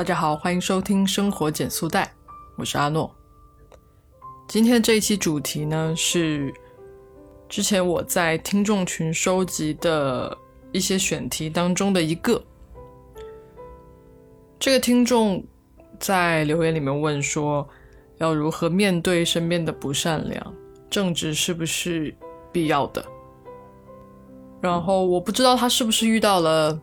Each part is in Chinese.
大家好，欢迎收听生活减速带，我是阿诺。今天这一期主题呢是之前我在听众群收集的一些选题当中的一个。这个听众在留言里面问说，要如何面对身边的不善良？正直是不是必要的？然后我不知道他是不是遇到了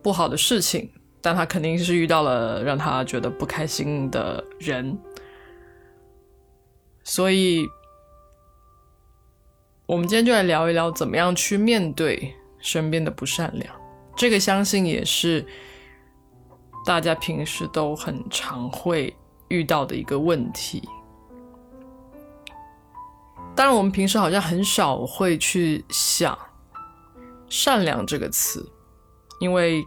不好的事情，但他肯定是遇到了让他觉得不开心的人，所以，我们今天就来聊一聊怎么样去面对身边的不善良。这个相信也是大家平时都很常会遇到的一个问题。当然，我们平时好像很少会去想“善良”这个词，因为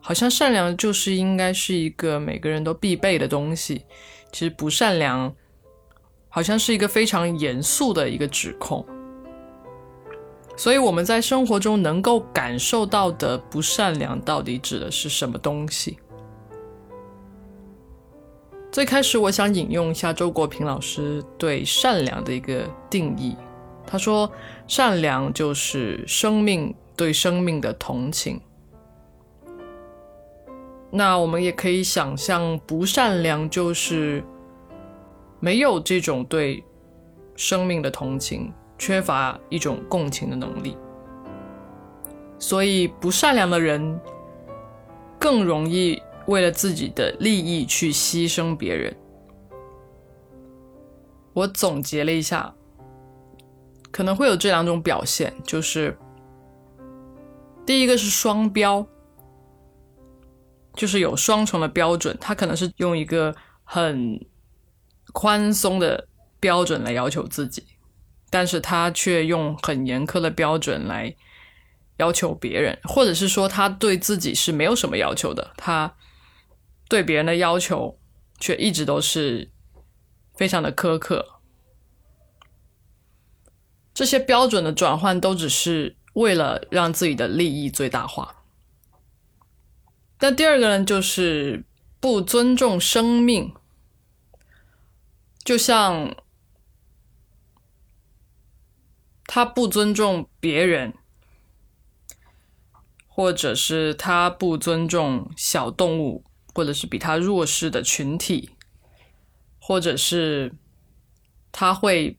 好像善良就是应该是一个每个人都必备的东西。其实不善良，好像是一个非常严肃的一个指控。所以我们在生活中能够感受到的不善良，到底指的是什么东西？最开始，我想引用一下周国平老师对善良的一个定义。他说：“善良就是生命对生命的同情。”那我们也可以想象，不善良就是没有这种对生命的同情，缺乏一种共情的能力。所以，不善良的人更容易。为了自己的利益去牺牲别人，我总结了一下，可能会有这两种表现，就是第一个是双标，就是有双重的标准，他可能是用一个很宽松的标准来要求自己，但是他却用很严苛的标准来要求别人，或者是说他对自己是没有什么要求的，他。对别人的要求，却一直都是非常的苛刻。这些标准的转换，都只是为了让自己的利益最大化。那第二个呢，就是不尊重生命，就像他不尊重别人，或者是他不尊重小动物。或者是比他弱势的群体，或者是他会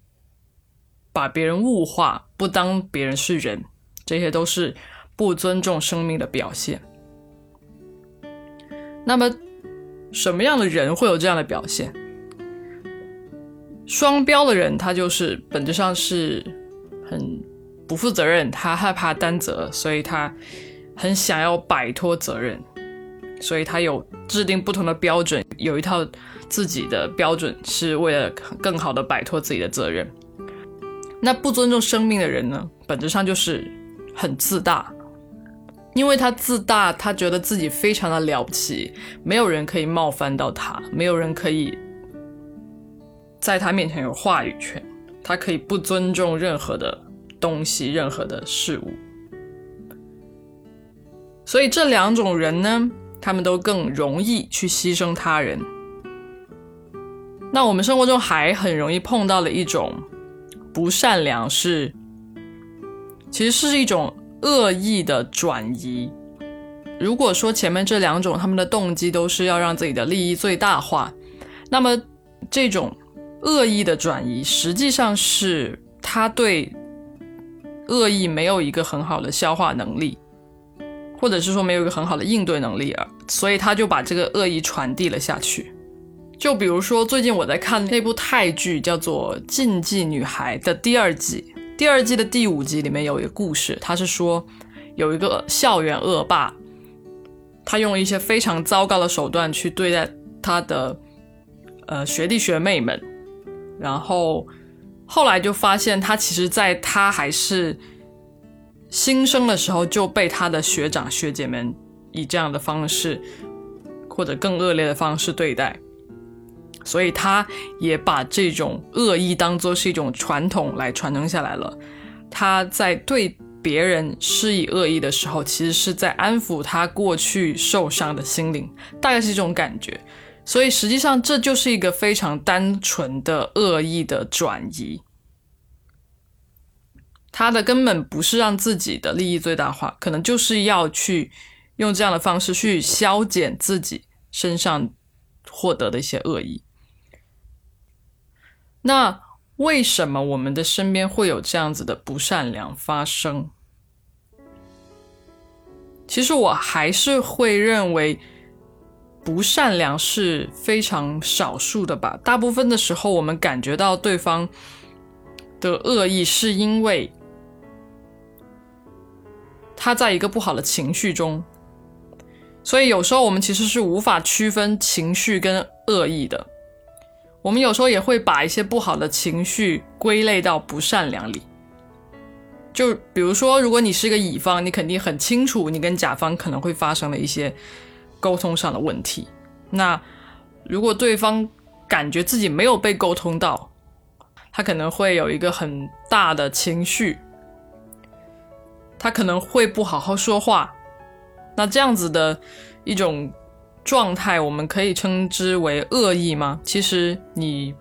把别人物化，不当别人是人，这些都是不尊重生命的表现。那么，什么样的人会有这样的表现？双标的人，他就是本质上是很不负责任，他害怕担责，所以他很想要摆脱责任。所以他有制定不同的标准，有一套自己的标准，是为了更好的摆脱自己的责任。那不尊重生命的人呢，本质上就是很自大，因为他自大，他觉得自己非常的了不起，没有人可以冒犯到他，没有人可以在他面前有话语权，他可以不尊重任何的东西，任何的事物。所以这两种人呢？他们都更容易去牺牲他人。那我们生活中还很容易碰到了一种不善良，是其实是一种恶意的转移。如果说前面这两种他们的动机都是要让自己的利益最大化，那么这种恶意的转移，实际上是他对恶意没有一个很好的消化能力。或者是说没有一个很好的应对能力啊，所以他就把这个恶意传递了下去。就比如说最近我在看那部泰剧，叫做《禁忌女孩》的第二季，第二季的第五集里面有一个故事，他是说有一个校园恶霸，他用一些非常糟糕的手段去对待他的呃学弟学妹们，然后后来就发现他其实在他还是。新生的时候就被他的学长学姐们以这样的方式，或者更恶劣的方式对待，所以他也把这种恶意当做是一种传统来传承下来了。他在对别人施以恶意的时候，其实是在安抚他过去受伤的心灵，大概是这种感觉。所以实际上这就是一个非常单纯的恶意的转移，他的根本不是让自己的利益最大化，可能就是要去用这样的方式去消减自己身上获得的一些恶意。那为什么我们的身边会有这样子的不善良发生？其实我还是会认为。不善良是非常少数的吧？大部分的时候，我们感觉到对方的恶意，是因为他在一个不好的情绪中，所以有时候我们其实是无法区分情绪跟恶意的。我们有时候也会把一些不好的情绪归类到不善良里。就比如说，如果你是个乙方，你肯定很清楚你跟甲方可能会发生的一些。沟通上的问题，那如果对方感觉自己没有被沟通到，他可能会有一个很大的情绪，他可能会不好好说话，那这样子的一种状态，我们可以称之为恶意吗？其实你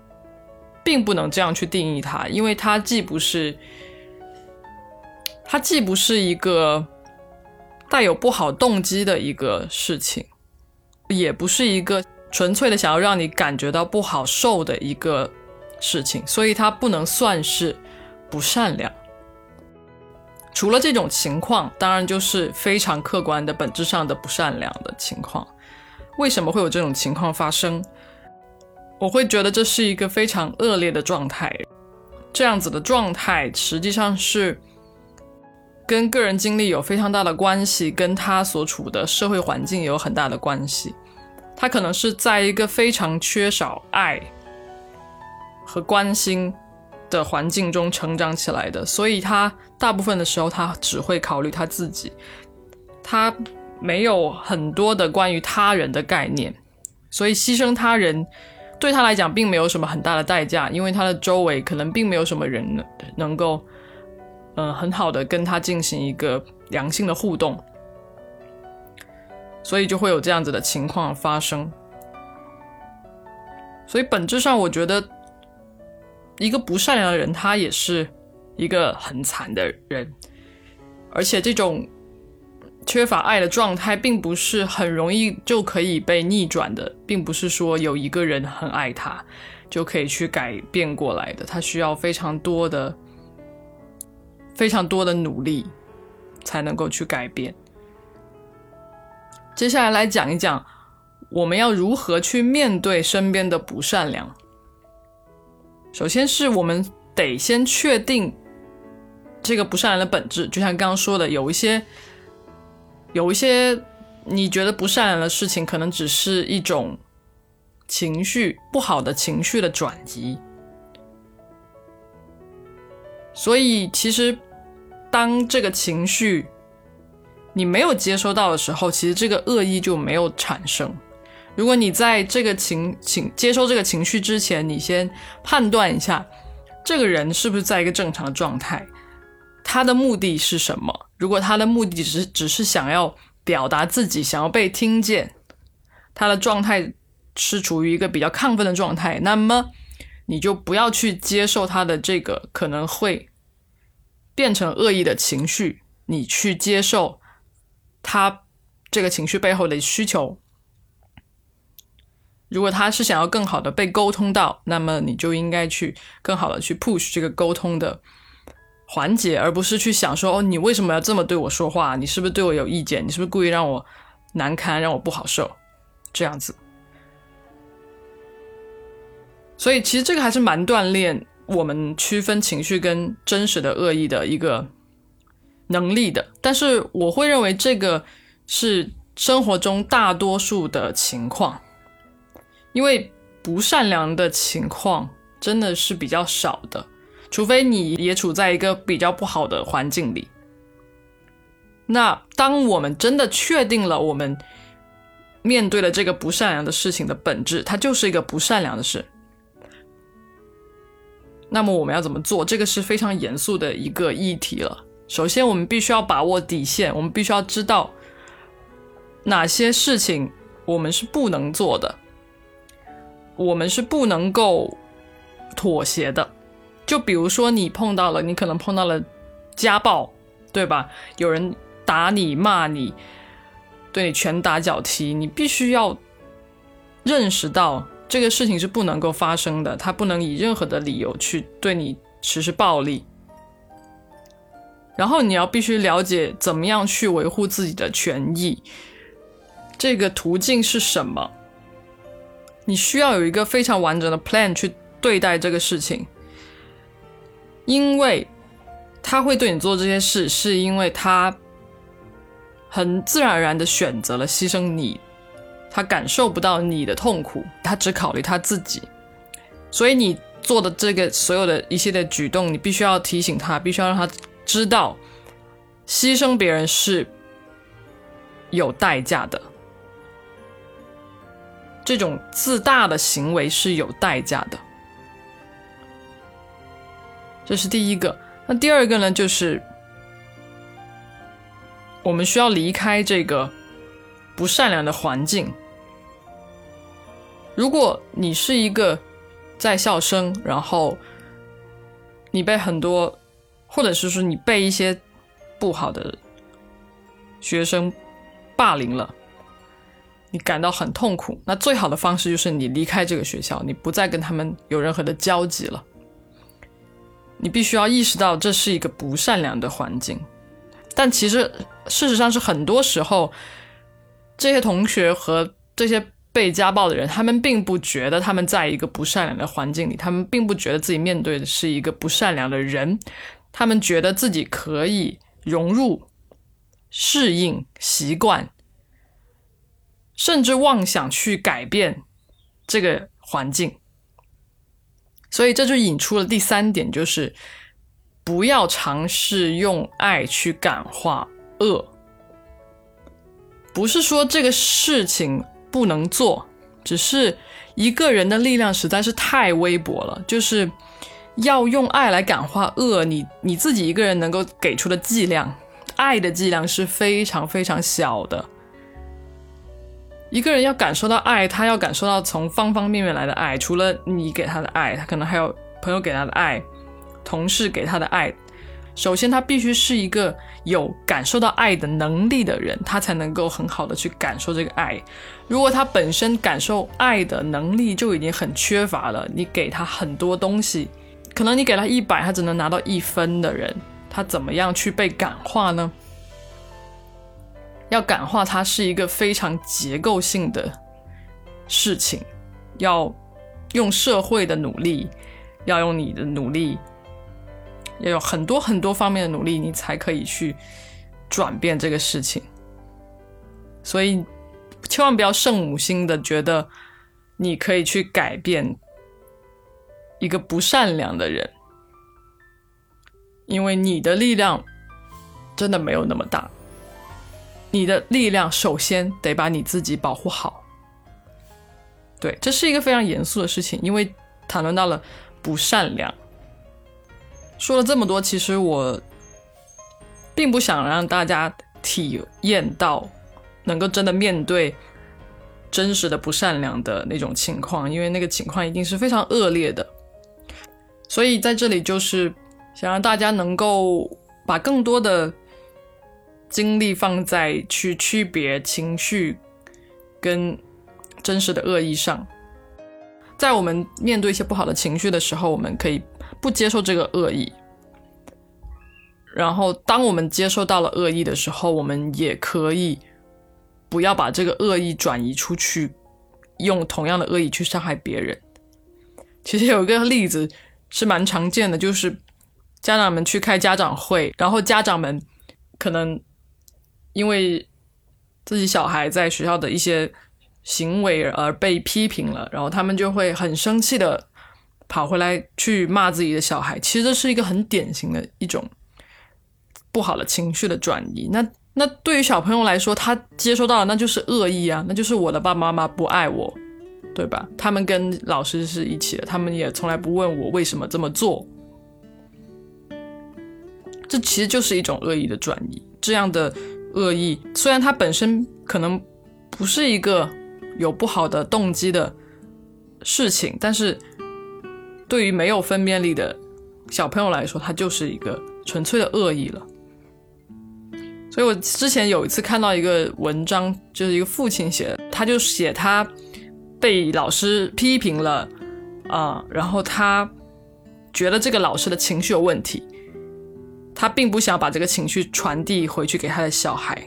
并不能这样去定义它，因为它既不是，它既不是一个。带有不好动机的一个事情，也不是一个纯粹的想要让你感觉到不好受的一个事情，所以它不能算是不善良。除了这种情况，当然就是非常客观的本质上的不善良的情况。为什么会有这种情况发生？我会觉得这是一个非常恶劣的状态。这样子的状态实际上是。跟个人经历有非常大的关系，跟他所处的社会环境有很大的关系。他可能是在一个非常缺少爱和关心的环境中成长起来的，所以他大部分的时候他只会考虑他自己，他没有很多的关于他人的概念，所以牺牲他人对他来讲并没有什么很大的代价，因为他的周围可能并没有什么人能够。嗯，很好的跟他进行一个良性的互动，所以就会有这样子的情况发生。所以本质上，我觉得一个不善良的人，他也是一个很惨的人，而且这种缺乏爱的状态，并不是很容易就可以被逆转的，并不是说有一个人很爱他就可以去改变过来的，他需要非常多的。非常多的努力才能够去改变。接下来来讲一讲，我们要如何去面对身边的不善良。首先是我们得先确定这个不善良的本质，就像刚刚说的，有一些有一些你觉得不善良的事情，可能只是一种情绪不好的情绪的转移。所以其实。当这个情绪你没有接收到的时候，其实这个恶意就没有产生。如果你在这个情情接收这个情绪之前，你先判断一下这个人是不是在一个正常的状态，他的目的是什么？如果他的目的只只是想要表达自己，想要被听见，他的状态是处于一个比较亢奋的状态，那么你就不要去接受他的这个可能会。变成恶意的情绪，你去接受他这个情绪背后的需求。如果他是想要更好的被沟通到，那么你就应该去更好的去 push 这个沟通的缓解，而不是去想说哦，你为什么要这么对我说话？你是不是对我有意见？你是不是故意让我难堪，让我不好受？这样子。所以其实这个还是蛮锻炼。我们区分情绪跟真实的恶意的一个能力的，但是我会认为这个是生活中大多数的情况，因为不善良的情况真的是比较少的，除非你也处在一个比较不好的环境里。那当我们真的确定了我们面对了这个不善良的事情的本质，它就是一个不善良的事。那么我们要怎么做？这个是非常严肃的一个议题了。首先，我们必须要把握底线，我们必须要知道哪些事情我们是不能做的，我们是不能够妥协的。就比如说，你碰到了，你可能碰到了家暴，对吧？有人打你、骂你，对你拳打脚踢，你必须要认识到这个事情是不能够发生的，他不能以任何的理由去对你实施暴力。然后你要必须了解怎么样去维护自己的权益，这个途径是什么？你需要有一个非常完整的 plan 去对待这个事情，因为他会对你做这些事，是因为他很自然而然的选择了牺牲你，他感受不到你的痛苦，他只考虑他自己，所以你做的这个所有的一系列举动，你必须要提醒他，必须要让他。知道牺牲别人是有代价的，这种自大的行为是有代价的，这是第一个。那第二个呢，就是我们需要离开这个不善良的环境。如果你是一个在校生，然后你被很多。或者是说你被一些不好的学生霸凌了，你感到很痛苦。那最好的方式就是你离开这个学校，你不再跟他们有任何的交集了。你必须要意识到这是一个不善良的环境。但其实事实上是很多时候，这些同学和这些被家暴的人，他们并不觉得他们在一个不善良的环境里，他们并不觉得自己面对的是一个不善良的人。他们觉得自己可以融入、适应、习惯，甚至妄想去改变这个环境。所以这就引出了第三点，就是不要尝试用爱去感化恶。不是说这个事情不能做，只是一个人的力量实在是太微薄了，就是。要用爱来感化恶，你你自己一个人能够给出的剂量，爱的剂量是非常非常小的。一个人要感受到爱，他要感受到从方方面面来的爱，除了你给他的爱，他可能还有朋友给他的爱，同事给他的爱。首先，他必须是一个有感受到爱的能力的人，他才能够很好的去感受这个爱。如果他本身感受爱的能力就已经很缺乏了，你给他很多东西。可能你给他一百，他只能拿到一分的人，他怎么样去被感化呢？要感化他是一个非常结构性的事情，要用社会的努力，要用你的努力，要有很多很多方面的努力，你才可以去转变这个事情。所以，千万不要圣母心的觉得你可以去改变。一个不善良的人，因为你的力量真的没有那么大。你的力量首先得把你自己保护好。对，这是一个非常严肃的事情，因为谈论到了不善良。说了这么多，其实我并不想让大家体验到能够真的面对真实的不善良的那种情况，因为那个情况一定是非常恶劣的。所以在这里就是想让大家能够把更多的精力放在去区别情绪跟真实的恶意上。在我们面对一些不好的情绪的时候，我们可以不接受这个恶意。然后，当我们接受到了恶意的时候，我们也可以不要把这个恶意转移出去，用同样的恶意去伤害别人。其实有一个例子。是蛮常见的，就是家长们去开家长会，然后家长们可能因为自己小孩在学校的一些行为而被批评了，然后他们就会很生气的跑回来去骂自己的小孩。其实这是一个很典型的一种不好的情绪的转移。那那对于小朋友来说，他接收到的那就是恶意啊，那就是我的爸爸妈妈不爱我。对吧？他们跟老师是一起的，他们也从来不问我为什么这么做。这其实就是一种恶意的转移。这样的恶意，虽然它本身可能不是一个有不好的动机的事情，但是对于没有分辨力的小朋友来说，它就是一个纯粹的恶意了。所以我之前有一次看到一个文章，就是一个父亲写的，他就写他被老师批评了啊，然后他觉得这个老师的情绪有问题，他并不想把这个情绪传递回去给他的小孩。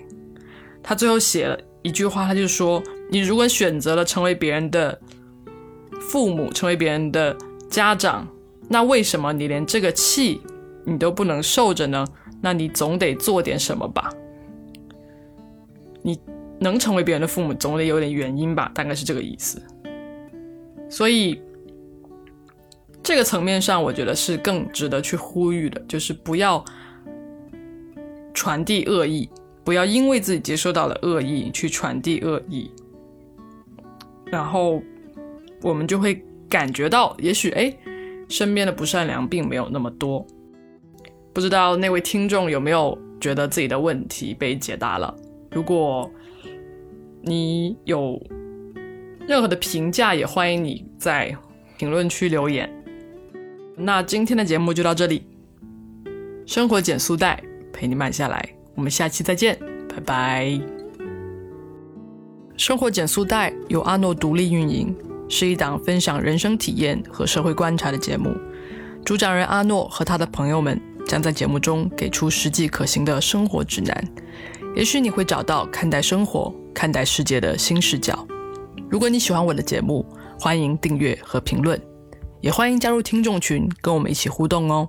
他最后写了一句话，他就说：“你如果选择了成为别人的父母，成为别人的家长，那为什么你连这个气你都不能受着呢？”那你总得做点什么吧？你能成为别人的父母，总得有点原因吧？大概是这个意思。所以，这个层面上，我觉得是更值得去呼吁的，就是不要传递恶意，不要因为自己接受到了恶意去传递恶意，然后我们就会感觉到，也许哎，身边的不善良并没有那么多。不知道那位听众有没有觉得自己的问题被解答了？如果你有任何的评价，也欢迎你在评论区留言。那今天的节目就到这里，生活减速带陪你慢下来，我们下期再见，拜拜。生活减速带由阿诺独立运营，是一档分享人生体验和社会观察的节目，主讲人阿诺和他的朋友们。将在节目中给出实际可行的生活指南，也许你会找到看待生活、看待世界的新视角。如果你喜欢我的节目，欢迎订阅和评论，也欢迎加入听众群，跟我们一起互动哦。